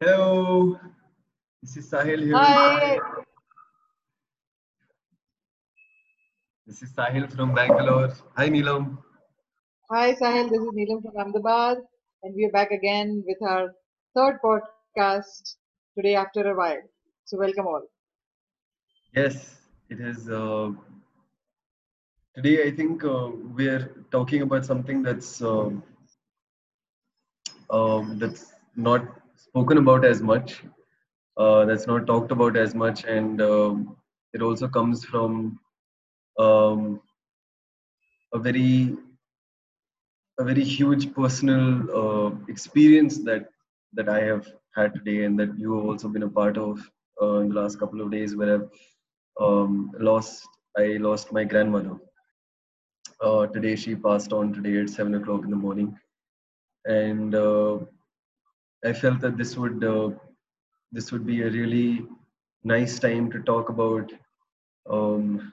Hello, this is Sahil here. Hi, This is Sahil from Bangalore. Hi, Neelam. hi Sahil, this is Neelam from Ahmedabad, and we are back again with our third podcast today after a while. So, welcome all. Yes, it is. Uh, today, I think uh, we're talking about something that's um, um, that's not spoken about as much, uh, that's not talked about as much, and um, it also comes from um, a very a very huge personal uh, experience that that I have had today, and that you have also been a part of uh, in the last couple of days, where I've um, lost I lost my grandmother. Uh, today she passed on today at seven o'clock in the morning, and uh, I felt that this would uh, this would be a really nice time to talk about um,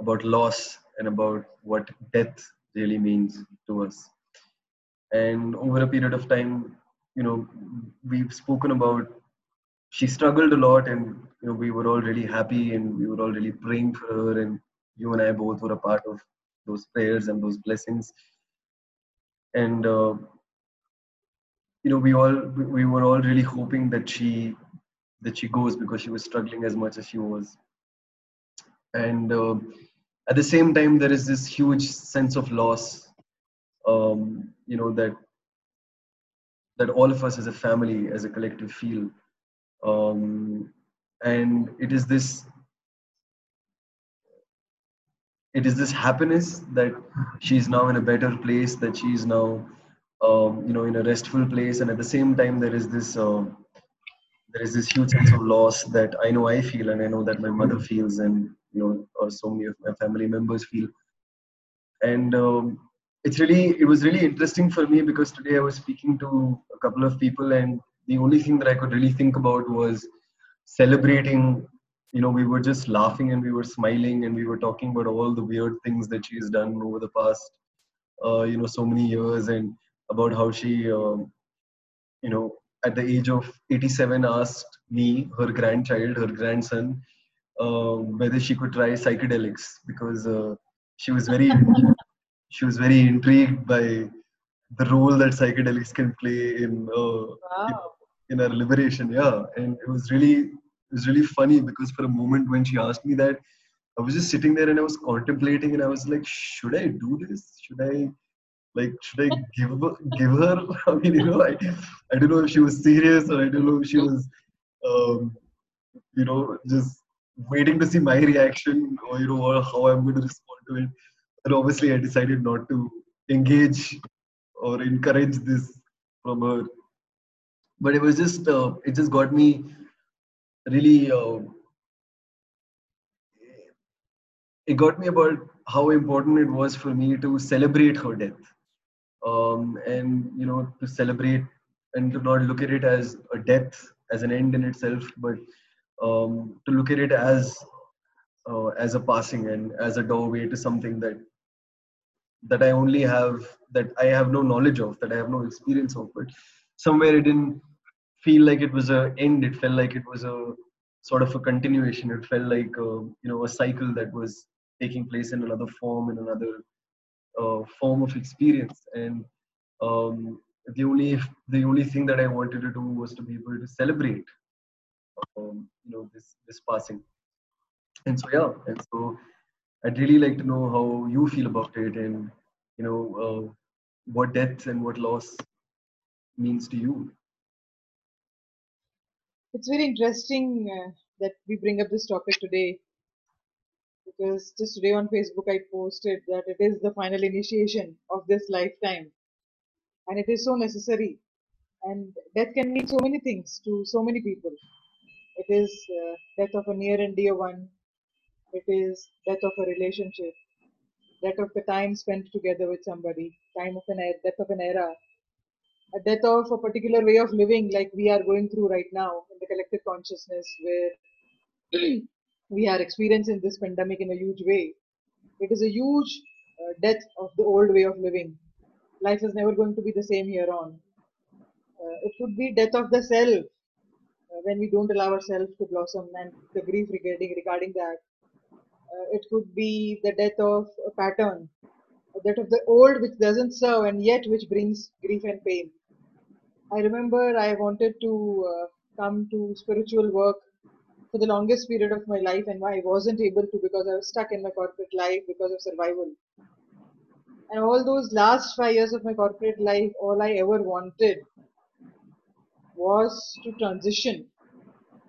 about loss and about what death really means to us. And over a period of time, you know, we've spoken about she struggled a lot, and you know, we were all really happy, and we were all really praying for her, and you and I both were a part of those prayers and those blessings. And uh, you know, we all we we were all really hoping that she that she goes because she was struggling as much as she was. And uh, at the same time, there is this huge sense of loss um, you know that that all of us as a family as a collective feel um, and it is this it is this happiness that she's now in a better place that she's now um, you know in a restful place and at the same time there is this um, there is this huge sense of loss that i know i feel and i know that my mother feels and you know or so many of my family members feel. And um, it's really it was really interesting for me because today i was speaking to a couple of people and the only thing that i could really think about was celebrating you know we were just laughing and we were smiling and we were talking about all the weird things that she's done over the past uh, you know so many years and about how she um, you know at the age of 87 asked me her grandchild her grandson uh, whether she could try psychedelics because uh, she was very she was very intrigued by the role that psychedelics can play in uh, in, Wow. in our liberation. Yeah, and it was really it was really funny because for a moment when she asked me that, I was just sitting there and I was contemplating and I was like, should I do this? Should I like should I give give her? I mean, you know, I I don't know if she was serious or I don't know if she was um, you know just waiting to see my reaction or you know how I'm going to respond to it. And obviously, I decided not to engage or encourage this from her. But it was just, uh, it just got me really, uh, it got me about how important it was for me to celebrate her death. Um, and, you know, to celebrate and to not look at it as a death, as an end in itself, but um, to look at it as uh, as a passing and as a doorway to something that that I only have that I have no knowledge of, that I have no experience of. But somewhere it didn't feel like it was a end. It felt like it was a sort of a continuation. It felt like uh, you know a cycle that was taking place in another form, in another form of experience. And um, the only the only thing that I wanted to do was to be able to celebrate, um, you know, this this passing. And so yeah, and so I'd really like to know how you feel about it, and you know uh, what death and what loss means to you. It's very interesting uh, that we bring up this topic today because just today on Facebook I posted that it is the final initiation of this lifetime. And it is so necessary. And death can mean so many things to so many people. It is uh, death of a near and dear one, it is death of a relationship, death of the time spent together with somebody, time of an era, death of an era, a death of a particular way of living like we are going through right now in the collective consciousness where we are experiencing this pandemic in a huge way. It is a huge uh, death of the old way of living. Life is never going to be the same here on. Uh, it could be death of the self uh, when we don't allow ourselves to blossom and the grief regarding regarding that. Uh, it could be the death of a pattern, death of the old which doesn't serve and yet which brings grief and pain. I remember I wanted to uh, come to spiritual work for the longest period of my life and why I wasn't able to because I was stuck in my corporate life because of survival. And all those last five years of my corporate life, all I ever wanted was to transition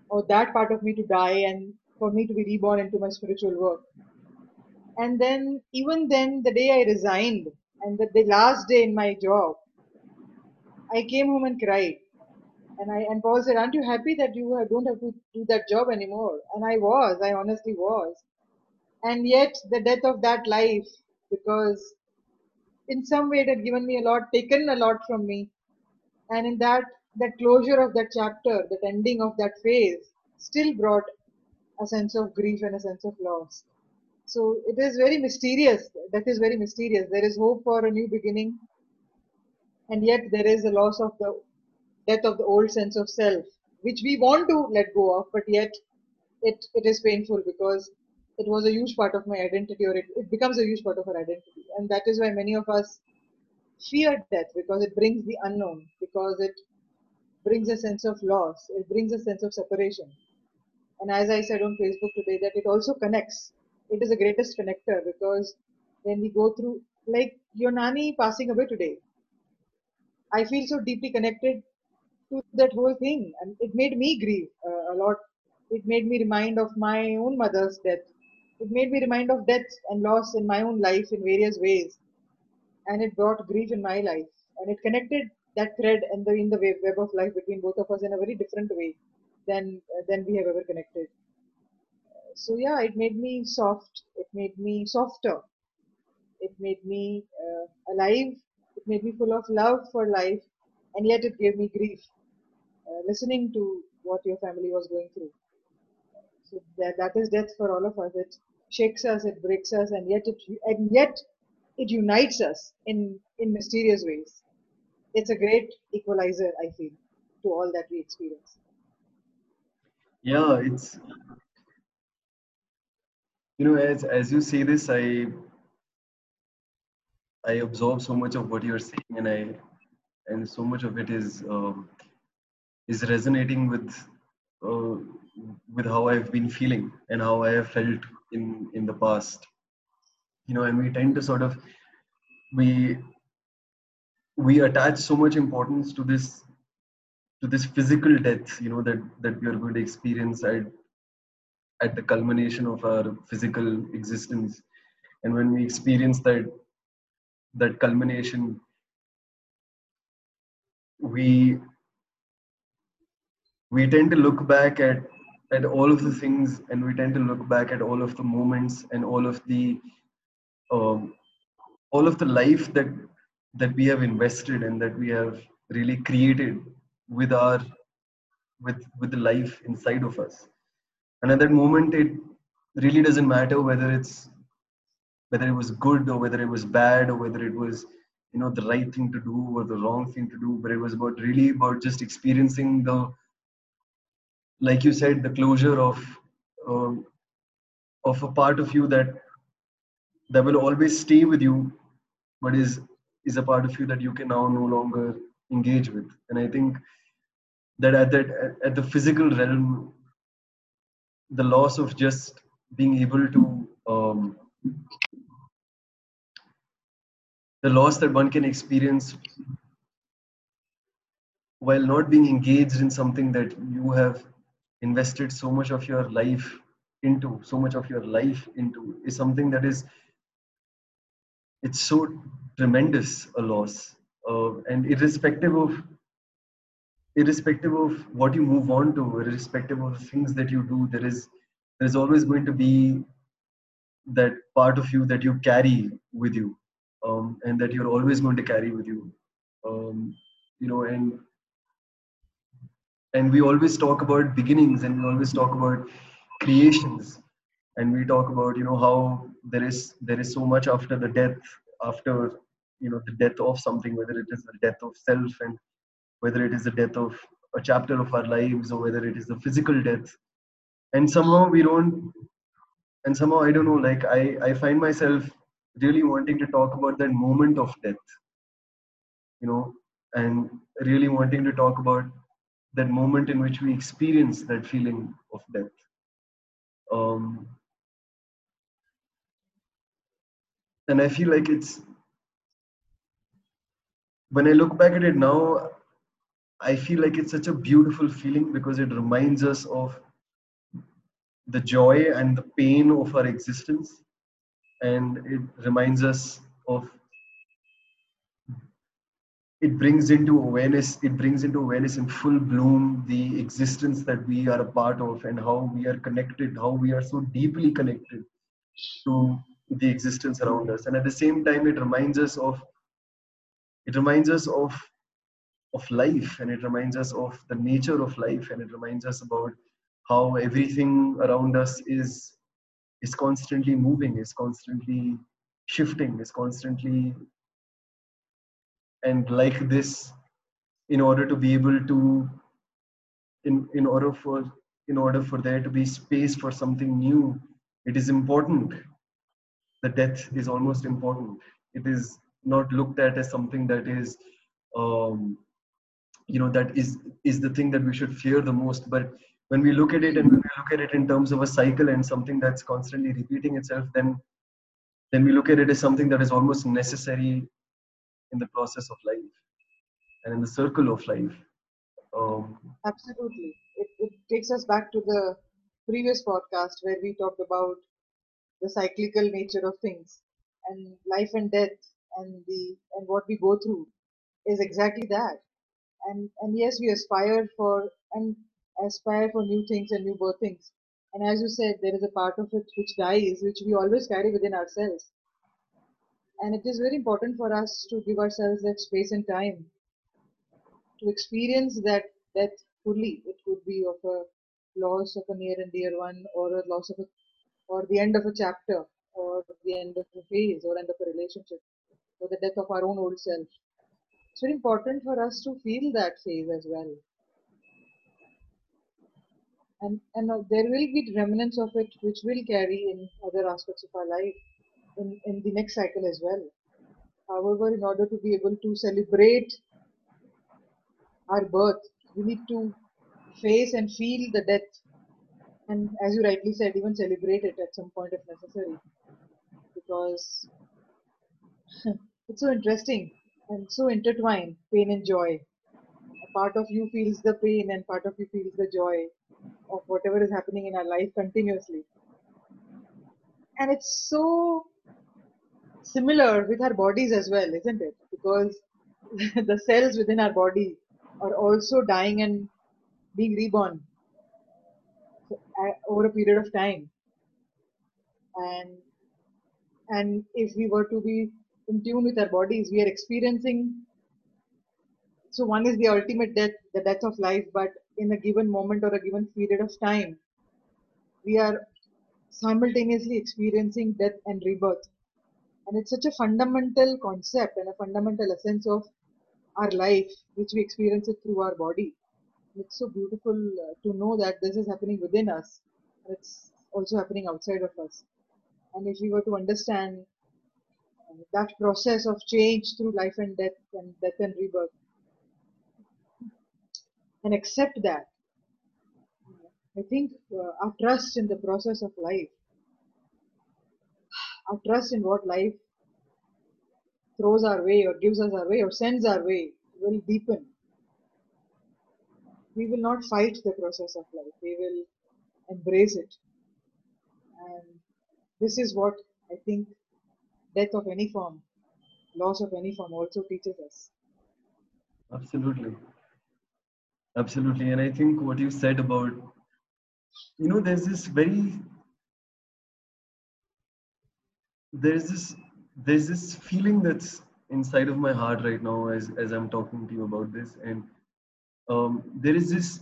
or that part of me to die and for me to be reborn into my spiritual work. And then, even then, the day I resigned and the, the last day in my job, I came home and cried. And I and Paul said, "Aren't you happy that you don't have to do that job anymore?" And I was. I honestly was. And yet, the death of that life, because in some way it had given me a lot, taken a lot from me, and in that that closure of that chapter, that ending of that phase, still brought a sense of grief and a sense of loss. So it is very mysterious. That is very mysterious. There is hope for a new beginning, and yet there is a loss of the death of the old sense of self, which we want to let go of, but yet it, it is painful because it was a huge part of my identity, or it, it becomes a huge part of our identity. And that is why many of us fear death because it brings the unknown, because it brings a sense of loss, it brings a sense of separation. And as I said on Facebook today, that it also connects. It is the greatest connector because when we go through, like your nani passing away today, I feel so deeply connected to that whole thing, and it made me grieve uh, a lot. It made me remind of my own mother's death. It made me remind of death and loss in my own life in various ways, and it brought grief in my life, and it connected that thread and the in the web, of life between both of us in a very different way than uh, than we have ever connected. So yeah, it made me soft. It made me softer. It made me uh, alive. It made me full of love for life, and yet it gave me grief listening to what your family was going through. So that, that is death for all of us. It shakes us, it breaks us, and yet it and yet it unites us in in mysterious ways. It's a great equalizer, I feel, to all that we experience. Yeah, it's you know as as you say this, I I absorb so much of what you're saying, and I and so much of it is um, is resonating with uh, with how I've been feeling and how I have felt in in the past. You know, and we tend to sort of we we attach so much importance to this to this physical death. You know that that we are going to experience at at the culmination of our physical existence, and when we experience that that culmination, we we tend to look back at at all of the things and we tend to look back at all of the moments and all of the um, all of the life that that we have invested and that we have really created with our with with the life inside of us. And at that moment it really doesn't matter whether it's whether it was good or whether it was bad or whether it was you know the right thing to do or the wrong thing to do but it was about really about just experiencing the like you said the closure of um, of a part of you that that will always stay with you but is is a part of you that you can now no longer engage with. And i think that at that at the physical realm the loss of just being able to um, the loss that one can experience while not being engaged in something that you have invested so much of your life into so much of your life into is something that is it's so tremendous a loss uh, and irrespective of irrespective of what you move on to irrespective of the things that you do there is there's always going to be that part of you that you carry with you um, and that you're always going to carry with you um, you know and and we always talk about beginnings and we always talk about creations. And we talk about you know how there is there is so much after the death after you know the death of something whether it is the death of self and whether it is the death of a chapter of our lives or whether it is the physical death. And somehow we don't and somehow i don't know like i i find myself really wanting to talk about that moment of death you know and really wanting to talk about that moment in which we experience that feeling of death. Um, and i feel like it's when i look back at it now i feel like it's such a beautiful feeling because it reminds us of the joy and the pain of our existence. And it reminds us of it brings into awareness it brings into awareness in full bloom the existence that we are a part of and how we are connected how we are so deeply connected to the existence around us. And at the same time it reminds us of it reminds us of of life and it reminds us of the nature of life and it reminds us about how everything around us is is constantly moving is constantly shifting is constantly and like this in order to be able to in in order for in order for there to be space for something new it is important. The death is almost important. It is not looked at as something that is um, you know that is is the thing that we should fear the most. But when we look at it and when we look at it in terms of a cycle and something that's constantly repeating itself then then we look at it as something that is almost necessary in the process of life and in the circle of life. Um, Absolutely. It, it takes us back to the previous podcast where we talked about the cyclical nature of things and life and death and the and what we go through is exactly that. And and yes, we aspire for and aspire for new things and new birthings. And as you said, there is a part of it which dies, which we always carry within ourselves and it is very important for us to give ourselves that space and time to experience that death fully. It could be of a loss of a near and dear one, or a loss of a, or the end of a chapter, or the end of a phase, or end of a relationship, or the death of our own old self. It's very important for us to feel that phase as well. And, and there will be remnants of it which will carry in other aspects of our life in, in the next cycle as well. However, in order to be able to celebrate our birth, we need to face and feel the death. And as you rightly said, even celebrate it at some point if necessary. Because it's so interesting and so intertwined pain and joy. A part of you feels the pain, and part of you feels the joy of whatever is happening in our life continuously. And it's so similar with our bodies as well, isn't it? Because the cells within our body are also dying and being reborn uh, over a period of time. And and if we were to be in tune with our bodies, we are experiencing. So one is the ultimate death, the death of life, but in a given moment or a given period of time, we are simultaneously experiencing death and rebirth and it's such a fundamental concept and a fundamental essence of our life, which we experience it through our body. It's so beautiful uh, to know that this is happening within us. And it's also happening outside of us. And if we were to understand uh, that process of change through life and death and death and rebirth, and accept that, I think uh, our trust in the process of life our trust in what life throws our way or gives us our way or sends our way will deepen. We will not fight the process of life, we will embrace it. And this is what I think death of any form, loss of any form also teaches us. Absolutely. Absolutely. And I think what you said about, you know, there's this very there's this there's this feeling that's inside of my heart right now as as I'm talking to you about this, and um, there is this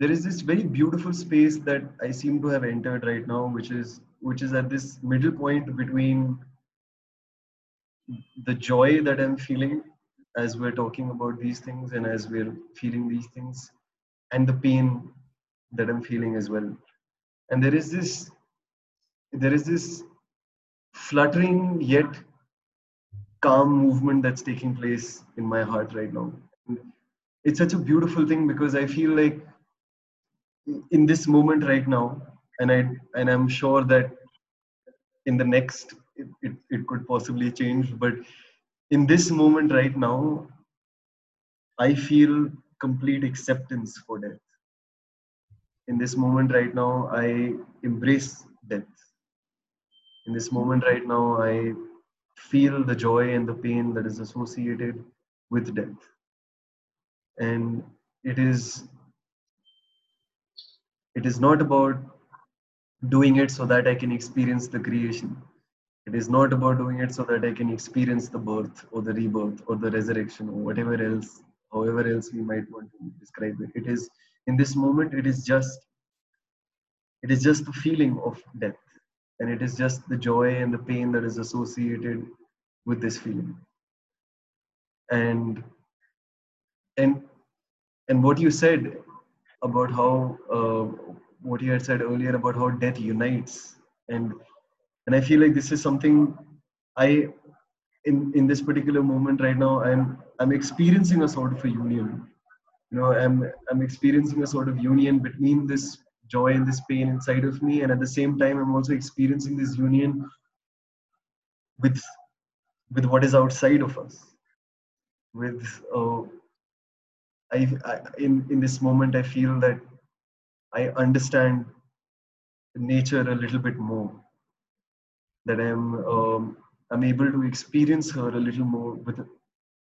there is this very beautiful space that I seem to have entered right now, which is which is at this middle point between the joy that I'm feeling as we're talking about these things and as we're feeling these things and the pain that i'm feeling as well. And there is this there is this fluttering yet calm movement that's taking place in my heart right now. It's such a beautiful thing because i feel like in this moment right now and i and i'm sure that in the next it, it, it could possibly change but in this moment right now i feel complete acceptance for death. In this moment right now i embrace death in this moment right now i feel the joy and the pain that is associated with death. And it is it is not about doing it so that i can experience the creation. It is not about doing it so that i can experience the birth or the rebirth or the resurrection or whatever else however else we might want to describe it. It is in this moment it is just it is just the feeling of death and it is just the joy and the pain that is associated with this feeling. And and and what you said about how uh, what you had said earlier about how death unites and and i feel like this is something i in in this particular moment right now i'm i'm experiencing a sort of a union. You know i'm i'm experiencing a sort of union between this joy and this pain inside of me. And at the same time i'm also experiencing this union with with what is outside of us. With uh, I, I in in this moment i feel that i understand nature a little bit more. That i'm um, i'm able to experience her a little more with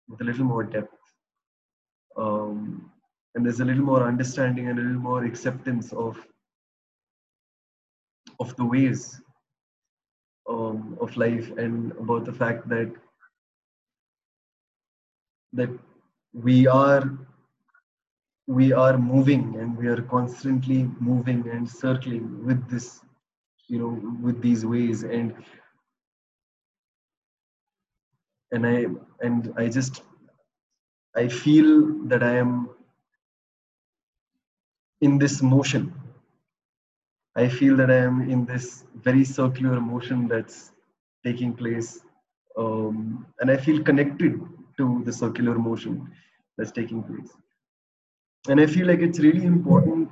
with a little more depth. Um, and there's a little more understanding and a little more acceptance of of the ways um, of life and about the fact that that we are we are moving and we are constantly moving and circling with this you know with these ways. And and i and i just i feel that i am in this motion I feel that I am in this very circular motion that's taking place. Um, and I feel connected to the circular motion that's taking place. And I feel like it's really important.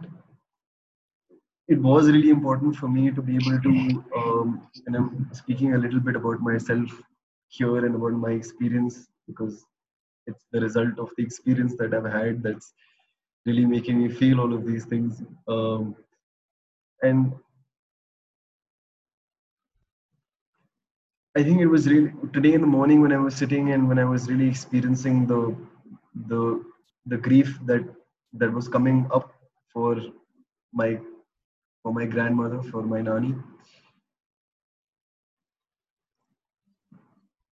It was really important for me to be able to, um, and I'm speaking a little bit about myself here and about my experience because it's the result of the experience that I've had that's really making me feel all of these things. Um, and I think it was really today in the morning when I was sitting and when I was really experiencing the the the grief that that was coming up for my for my grandmother for my nani.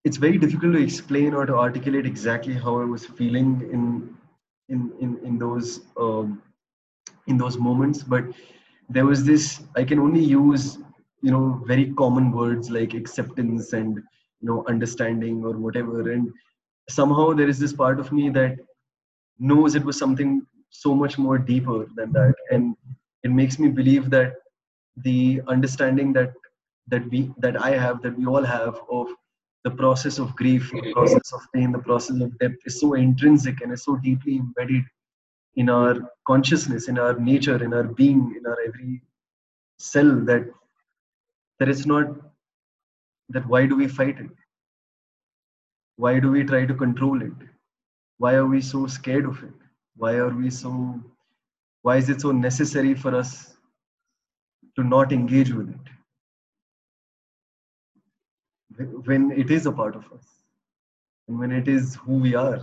It's very difficult to explain or to articulate exactly how I was feeling in in in, in those um, in those moments, but there was this i can only use you know very common words like acceptance and you know understanding or whatever. And somehow there is this part of me that knows it was something so much more deeper than that. And it makes me believe that the understanding that that we that i have that we all have of the process of grief the process of pain the process of death is so intrinsic and is so deeply embedded in our consciousness, in our nature, in our being, in our every cell that there is not that why do we fight it? Why do we try to control it? Why are we so scared of it? Why are we so why is it so necessary for us to not engage with it? When it is a part of us and when it is who we are.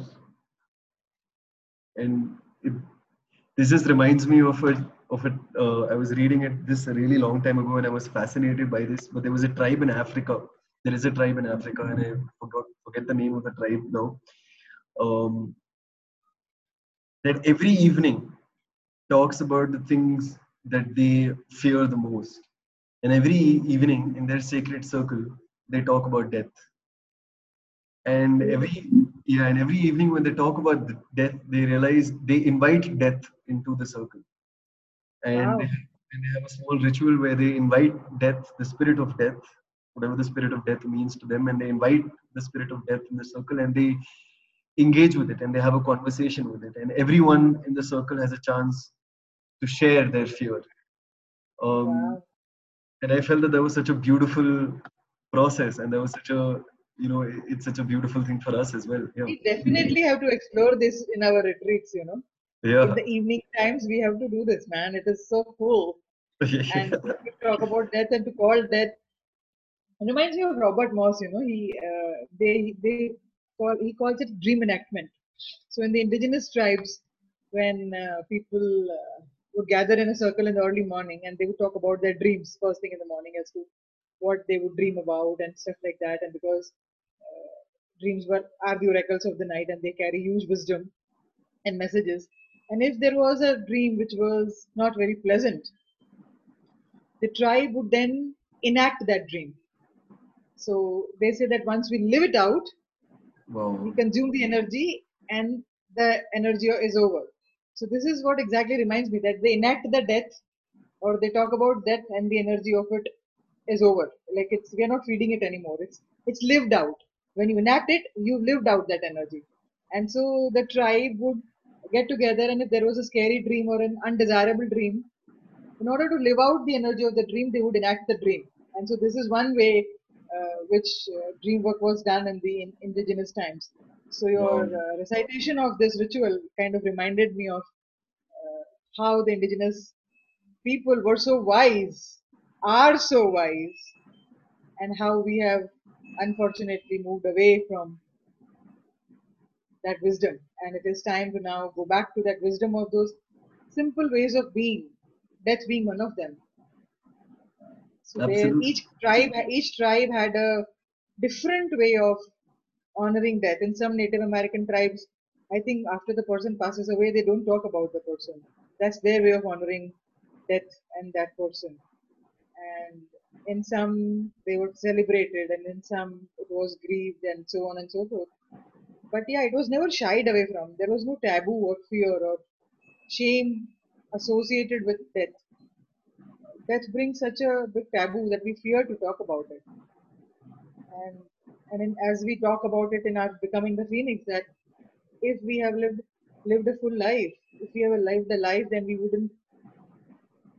And it, this just reminds me of a of it. Uh, I was reading it this a really long time ago, and I was fascinated by this. But there was a tribe in Africa. There is a tribe in Africa, and I forgot forget the name of the tribe now. Um, that every evening talks about the things that they fear the most, and every evening in their sacred circle they talk about death. And every yeah, and every evening when they talk about death, they realize they invite death into the circle, and, Wow. they, and they have a small ritual where they invite death, the spirit of death, whatever the spirit of death means to them, and they invite the spirit of death in the circle, and they engage with it, and they have a conversation with it, and everyone in the circle has a chance to share their fear. Um, Wow. and I felt that that was such a beautiful process, and that was such a you know it- it's such a beautiful thing for us as well. Yeah, We definitely have to explore this in our retreats, you know. In yeah, the evening times, we have to do this, man. It is so cool. And to talk about death and to call death reminds me of Robert Moss, you know. He uh, they they call he calls it dream enactment. So in the indigenous tribes, when uh, people uh, would gather in a circle in the early morning and they would talk about their dreams first thing in the morning as to what they would dream about and stuff like that. And because uh, dreams were are the oracles of the night and they carry huge wisdom and messages. And if there was a dream which was not very pleasant, the tribe would then enact that dream. So they say that once we live it out, we consume the energy and the energy is over. So this is what exactly reminds me that they enact the death or they talk about death and the energy of it is over. Like it's we're not feeding it anymore. It's it's lived out. When you enact it, you've lived out that energy. And so the tribe would get together and if there was a scary dream or an undesirable dream, in order to live out the energy of the dream, they would enact the dream. And so this is one way uh, which uh, dream work was done in the in indigenous times. So your uh, recitation of this ritual kind of reminded me of uh, how the indigenous people were so wise, are so wise, and how we have unfortunately moved away from that wisdom. And it is time to now go back to that wisdom of those simple ways of being, death being one of them. So there, each tribe, each tribe had a different way of honoring death. In some Native American tribes, I think after the person passes away, they don't talk about the person. That's their way of honoring death and that person. And in some, they were celebrated, and in some, it was grieved, and so on and so forth. But yeah, it was never shied away from. There was no taboo or fear or shame associated with death. Death brings such a big taboo that we fear to talk about it. And and in, as we talk about it in our becoming the phoenix, that if we have lived lived a full life, if we have lived a life, then we wouldn't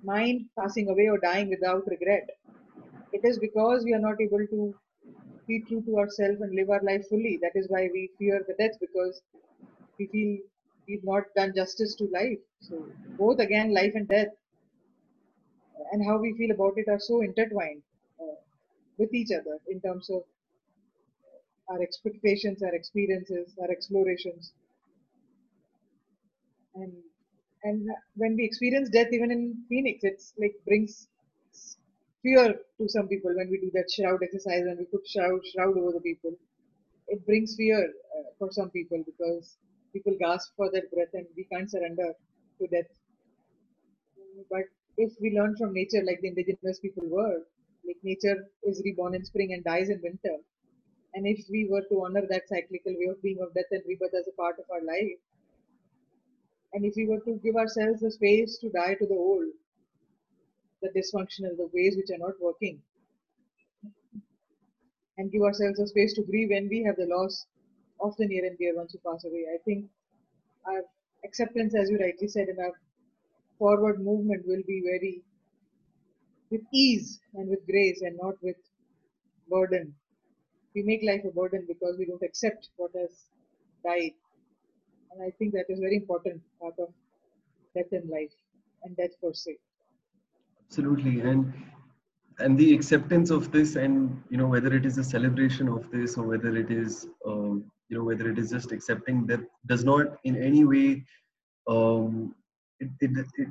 mind passing away or dying without regret. It is because we are not able to be true to ourselves and live our life fully. That is why we fear the death because we feel we've not done justice to life. So both again, life and death, and how we feel about it are so intertwined uh, with each other in terms of our expectations, our experiences, our explorations, and and when we experience death, even in Phoenix, it's like brings fear to some people when we do that shroud exercise and we put shroud shroud over the people. It brings fear uh, for some people because people gasp for their breath and we can't surrender to death. But if we learn from nature like the indigenous people were, like nature is reborn in spring and dies in winter, and if we were to honor that cyclical way of being of death and rebirth as a part of our life, and if we were to give ourselves the space to die to the old, the dysfunctional, the ways which are not working, and give ourselves a space to grieve when we have the loss of the near and dear ones who pass away, I think our acceptance, as you rightly said, and our forward movement will be very with ease and with grace and not with burden. We make life a burden because we don't accept what has died. And I think that is very important part of death in life and death per se. absolutely, and and the acceptance of this, and you know whether it is a celebration of this or whether it is um, you know whether it is just accepting that does not in any way um, it, it, it,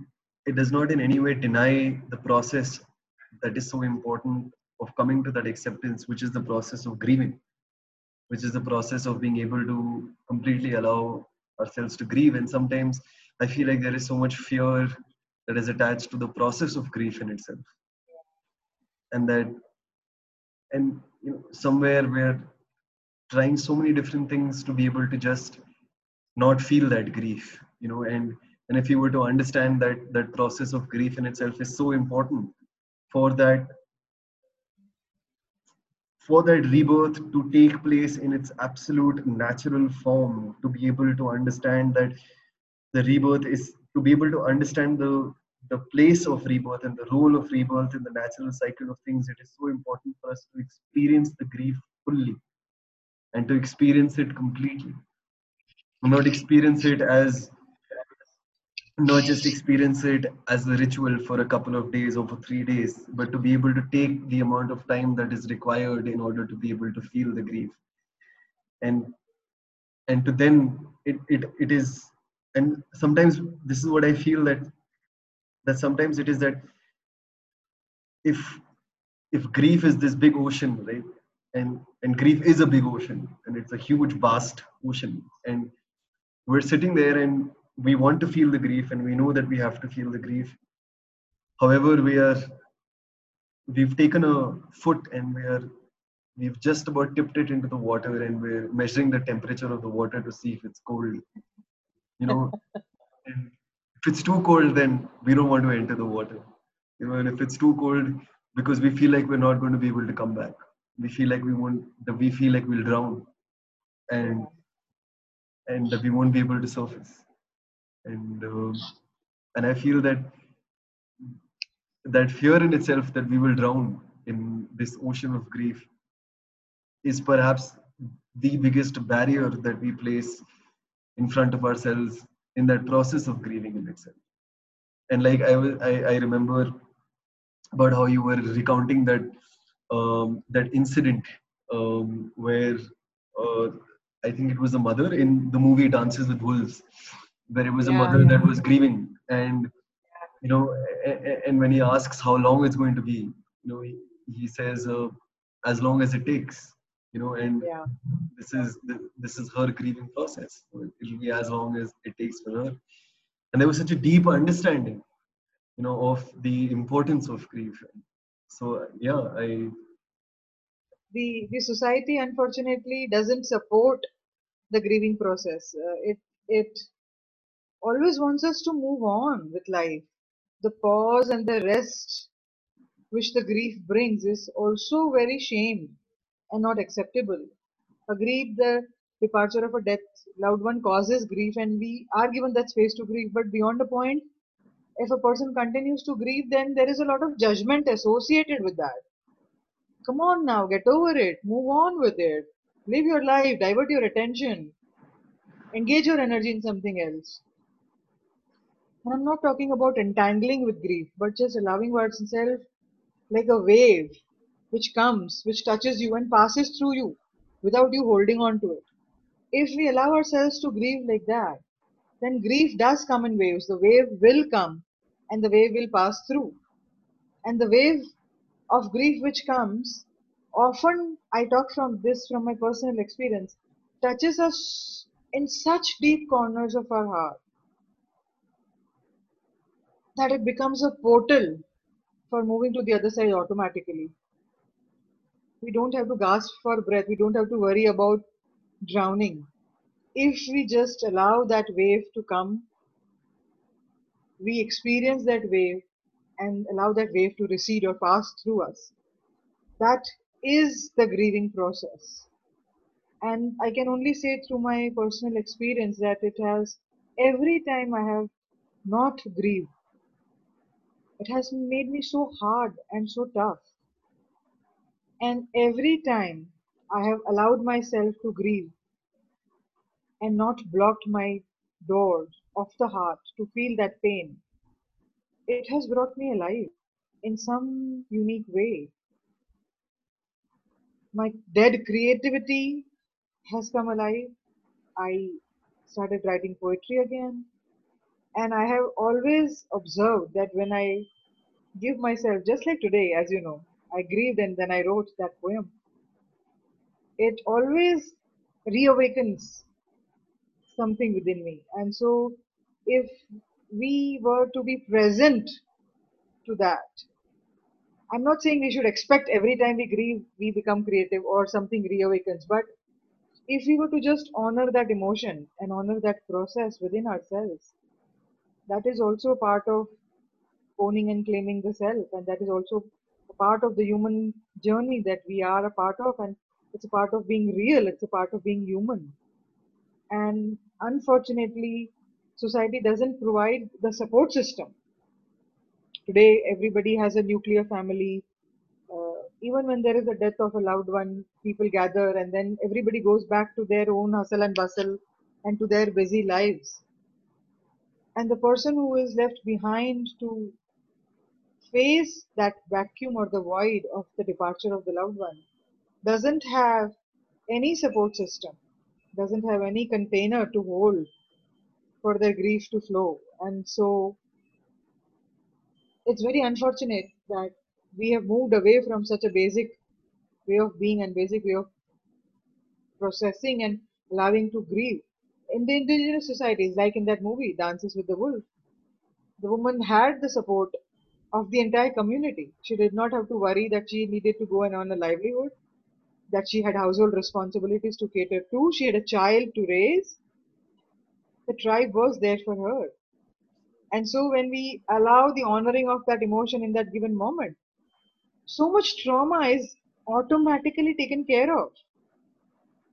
it does not in any way deny the process that is so important of coming to that acceptance, which is the process of grieving, which is the process of being able to completely allow ourselves to grieve. And sometimes I feel like there is so much fear that is attached to the process of grief in itself. And that, and you know, somewhere where trying so many different things to be able to just not feel that grief you know and and if you were to understand that that process of grief in itself is so important for that for that rebirth to take place in its absolute natural form to be able to understand that the rebirth is to be able to understand the the place of rebirth and the role of rebirth in the natural cycle of things it is so important for us to experience the grief fully and to experience it completely. Not experience it as not just experience it as a ritual for a couple of days or for three days, but to be able to take the amount of time that is required in order to be able to feel the grief. And and to then it it, it is and sometimes this is what I feel that that sometimes it is that if if grief is this big ocean, right? And and grief is a big ocean and it's a huge vast ocean. And we're sitting there and we want to feel the grief and we know that we have to feel the grief. However we are we've taken a foot and we are we've just about tipped it into the water and we're measuring the temperature of the water to see if it's cold. You know and if it's too cold then we don't want to enter the water. You know and if it's too cold because we feel like we're not going to be able to come back. We feel like we won't we feel like we'll drown. And and that we won't be able to surface and uh, and I feel that that fear in itself that we will drown in this ocean of grief is perhaps the biggest barrier that we place in front of ourselves in that process of grieving in itself. And like i I, I remember about how you were recounting that um, that incident um, where uh, i think it was the mother in the movie dances with wolves where it was a mother yeah. that was grieving and you know and when he asks how long it's going to be you know he, he says uh, as long as it takes you know and Yeah. this is this is her grieving process it'll be as long as it takes for her and there was such a deep understanding you know of the importance of grief so yeah i The the society unfortunately doesn't support the grieving process. Uh, it it always wants us to move on with life. The pause and the rest which the grief brings is also very shamed and not acceptable. Agreed, the departure of a death loved one causes grief, and we are given that space to grieve. But beyond a point, if a person continues to grieve, then there is a lot of judgment associated with that. Come on now, get over it, move on with it, live your life, divert your attention, engage your energy in something else. And I'm not talking about entangling with grief, but just allowing oneself like a wave which comes, which touches you and passes through you without you holding on to it. If we allow ourselves to grieve like that, then grief does come in waves. The wave will come and the wave will pass through. And the wave of grief which comes, often I talk from this from my personal experience, touches us in such deep corners of our heart that it becomes a portal for moving to the other side automatically. We don't have to gasp for breath, we don't have to worry about drowning. If we just allow that wave to come, we experience that wave and allow that wave to recede or pass through us. That is the grieving process. And I can only say through my personal experience that it has, every time I have not grieved, it has made me so hard and so tough. And every time I have allowed myself to grieve and not blocked my doors of the heart to feel that pain, it has brought me alive in some unique way. My dead creativity has come alive. I started writing poetry again. And I have always observed that when I give myself, just like today, as you know, I grieved and then I wrote that poem, it always reawakens something within me. And so, if we were to be present to that, I'm not saying we should expect every time we grieve, we become creative or something reawakens, but if we were to just honor that emotion and honor that process within ourselves, that is also part of owning and claiming the self, and that is also a part of the human journey that we are a part of, and it's a part of being real, it's a part of being human. And unfortunately, society doesn't provide the support system. Today, everybody has a nuclear family. Uh, even when there is a death of a loved one, people gather and then everybody goes back to their own hustle and bustle and to their busy lives. And the person who is left behind to face that vacuum or the void of the departure of the loved one doesn't have any support system, doesn't have any container to hold for their grief to flow. And so it's very unfortunate that we have moved away from such a basic way of being and basic way of processing and allowing to grieve. In the indigenous societies, like in that movie, Dances with the Wolf, the woman had the support of the entire community. She did not have to worry that she needed to go and earn a livelihood, that she had household responsibilities to cater to, she had a child to raise. The tribe was there for her. And so when we allow the honoring of that emotion in that given moment, so much trauma is automatically taken care of.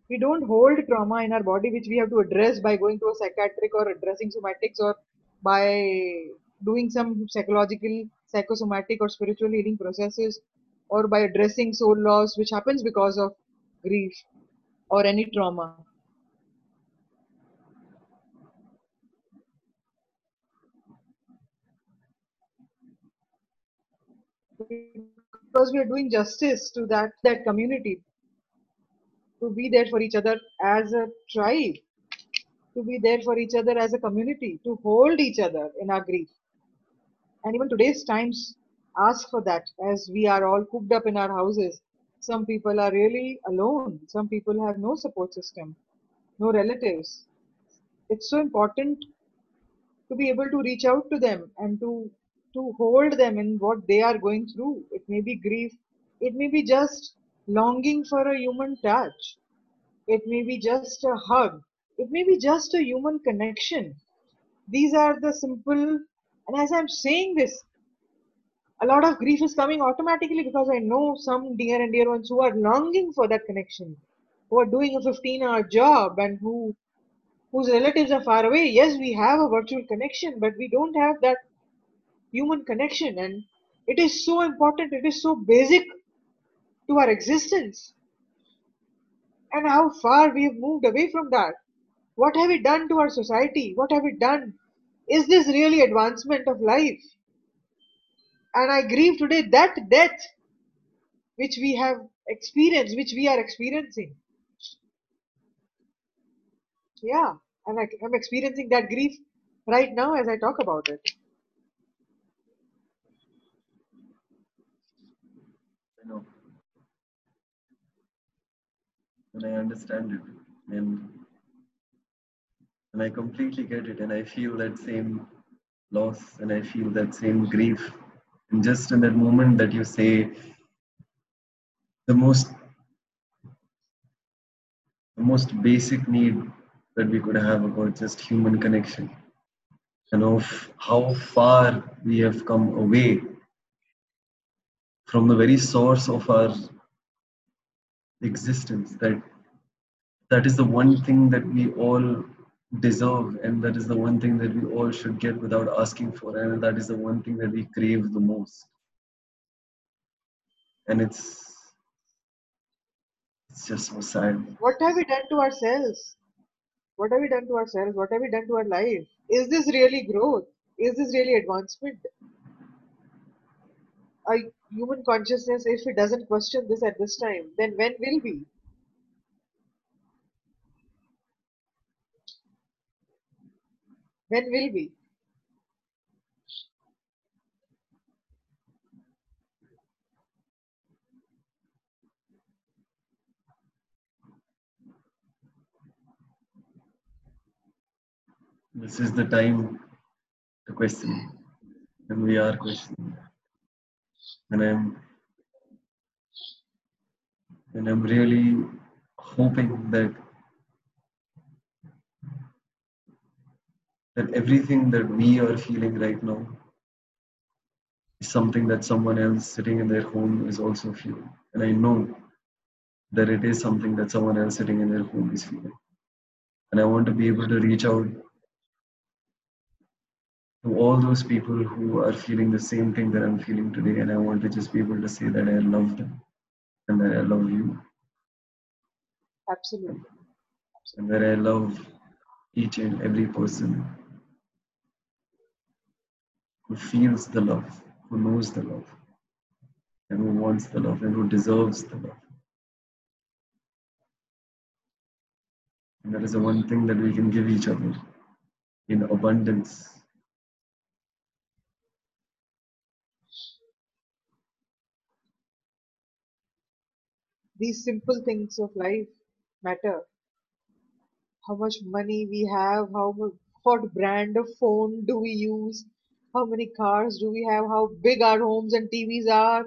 We don't hold trauma in our body which we have to address by going to a psychiatric or addressing somatics or by doing some psychological, psychosomatic or spiritual healing processes or by addressing soul loss which happens because of grief or any trauma. because we are doing justice to that that community to be there for each other as a tribe to be there for each other as a community to hold each other in our grief. And even today's times ask for that as we are all cooped up in our houses. Some people are really alone. Some people have no support system no relatives. It's so important to be able to reach out to them and to to hold them in what they are going through. It may be grief, it may be just longing for a human touch, it may be just a hug, it may be just a human connection. These are the simple, and as I'm saying this, a lot of grief is coming automatically because I know some dear and dear ones who are longing for that connection, who are doing a 15 hour job and who whose relatives are far away. Yes, we have a virtual connection, but we don't have that human connection. And it is so important. It is so basic to our existence. And how far we have moved away from that. What have we done to our society? What have we done? Is this really advancement of life? And i grieve today that death which we have experienced which we are experiencing. Yeah and I, i'm experiencing that grief right now as i talk about it. Know and I understand it. And and I completely get it. And I feel that same loss and I feel that same grief. And just in that moment that you say the most the most basic need that we could have about just human connection and of how far we have come away from the very source of our existence that that is the one thing that we all deserve and that is the one thing that we all should get without asking for and that is the one thing that we crave the most. And it's it's just so sad. What have we done to ourselves? What have we done to ourselves? What have we done to our life? Is this really growth? Is this really advancement? A human consciousness, if it doesn't question this at this time, then when will we? When will we? This is the time to question, and we are questioning and I'm and I'm really hoping that that everything that we are feeling right now is something that someone else sitting in their home is also feeling. And I know that it is something that someone else sitting in their home is feeling. And I want to be able to reach out to all those people who are feeling the same thing that I'm feeling today. And I want to just be able to say that I love them and that I love you Absolutely. and that I love each and every person who feels the love, who knows the love, and who wants the love, and who deserves the love. And that is the one thing that we can give each other in abundance. These simple things of life matter. How much money we have, how what brand of phone do we use, how many cars do we have, how big our homes and TVs are.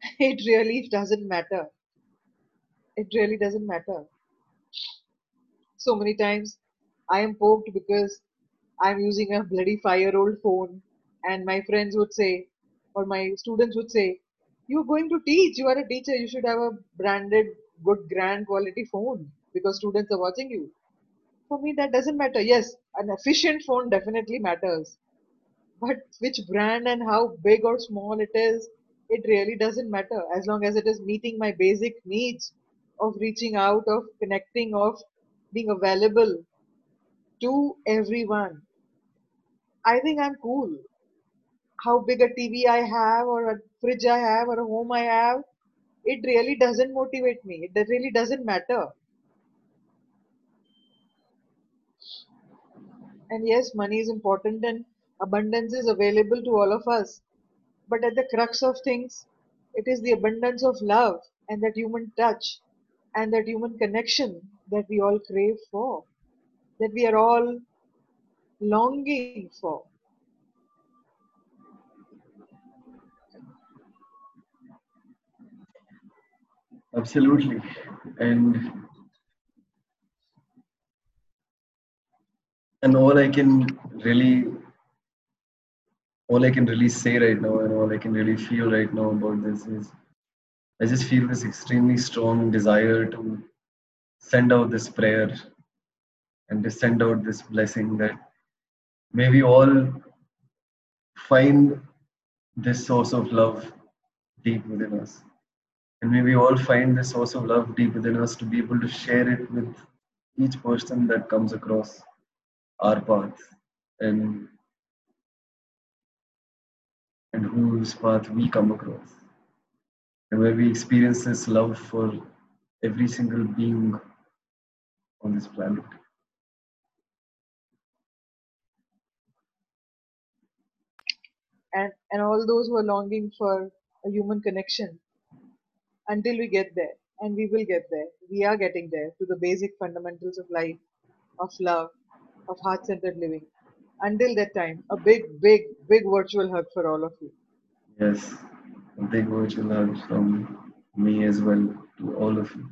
It really doesn't matter. It really doesn't matter. So many times I am poked because I'm using a bloody five year old phone, and my friends would say, or my students would say, You're going to teach, you are a teacher, you should have a branded, good, grand quality phone because students are watching you. For me, that doesn't matter. Yes, an efficient phone definitely matters, but which brand and how big or small it is, it really doesn't matter as long as it is meeting my basic needs of reaching out, of connecting, of being available to everyone. I think I'm cool. How big a TV I have, or fridge I have, or a home I have, it really doesn't motivate me. It really doesn't matter. And yes, money is important and abundance is available to all of us. But at the crux of things, it is the abundance of love and that human touch and that human connection that we all crave for, that we are all longing for. Absolutely. And and all I can really all I can really say right now and all I can really feel right now about this is I just feel this extremely strong desire to send out this prayer and to send out this blessing that may we all find this source of love deep within us. And may we all find the source of love deep within us to be able to share it with each person that comes across our path and and whose path we come across. And where we experience this love for every single being on this planet. And and all those who are longing for a human connection until we get there. And we will get there. We are getting there to the basic fundamentals of life, of love, of heart centered living. Until that time, a big, big, big virtual hug for all of you. Yes, a big virtual hug from me as well to all of you.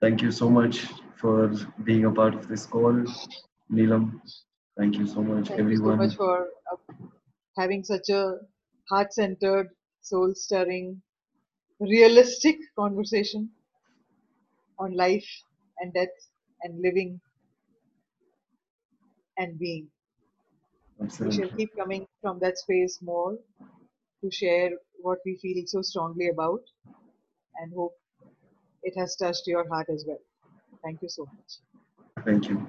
Thank you so much for being a part of this call, Neelam. Thank you so much, Thank you so much for uh, having such a heart centered, soul stirring, realistic conversation on life and death and living and being. Absolutely. We shall keep coming from that space more to share what we feel so strongly about and hope it has touched your heart as well. Thank you so much. Thank you.